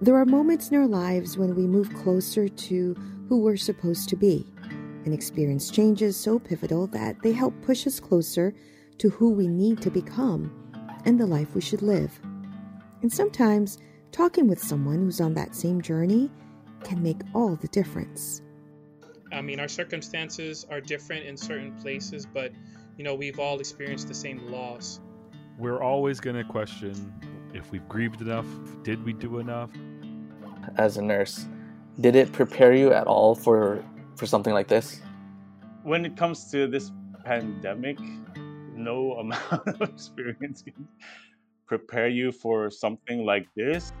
There are moments in our lives when we move closer to who we're supposed to be and experience changes so pivotal that they help push us closer to who we need to become and the life we should live. And sometimes talking with someone who's on that same journey can make all the difference. I mean, our circumstances are different in certain places, but you know, we've all experienced the same loss. We're always going to question if we've grieved enough, did we do enough? As a nurse, did it prepare you at all for for something like this? When it comes to this pandemic, no amount of experience can prepare you for something like this.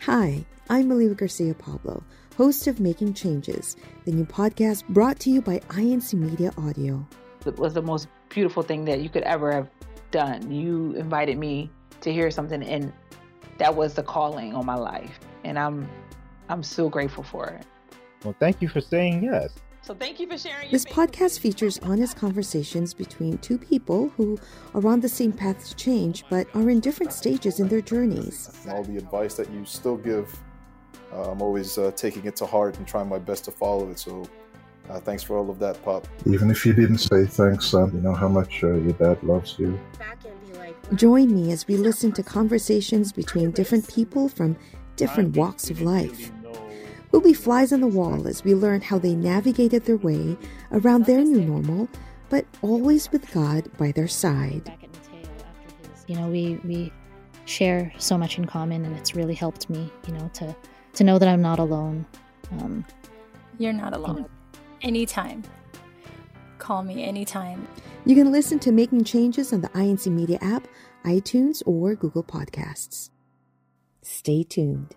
Hi, I'm Malika Garcia Pablo, host of Making Changes, the new podcast brought to you by INC Media Audio. It was the most beautiful thing that you could ever have done. You invited me to hear something, and that was the calling on my life, and I'm I'm so grateful for it. Well, thank you for saying yes. So thank you for sharing. This podcast features honest conversations between two people who are on the same path to change, but are in different stages in their journeys. All the advice that you still give, uh, I'm always uh, taking it to heart and trying my best to follow it. So, uh, thanks for all of that, Pop. Even if you didn't say thanks, son, you know how much uh, your dad loves you. Join me as we listen to conversations between different people from different walks of life. We'll be flies on the wall as we learn how they navigated their way around their new normal, but always with God by their side. You know, we, we share so much in common, and it's really helped me, you know, to, to know that I'm not alone. Um, You're not alone. Anytime. Call me anytime. You can listen to Making Changes on the INC Media app, iTunes, or Google Podcasts. Stay tuned.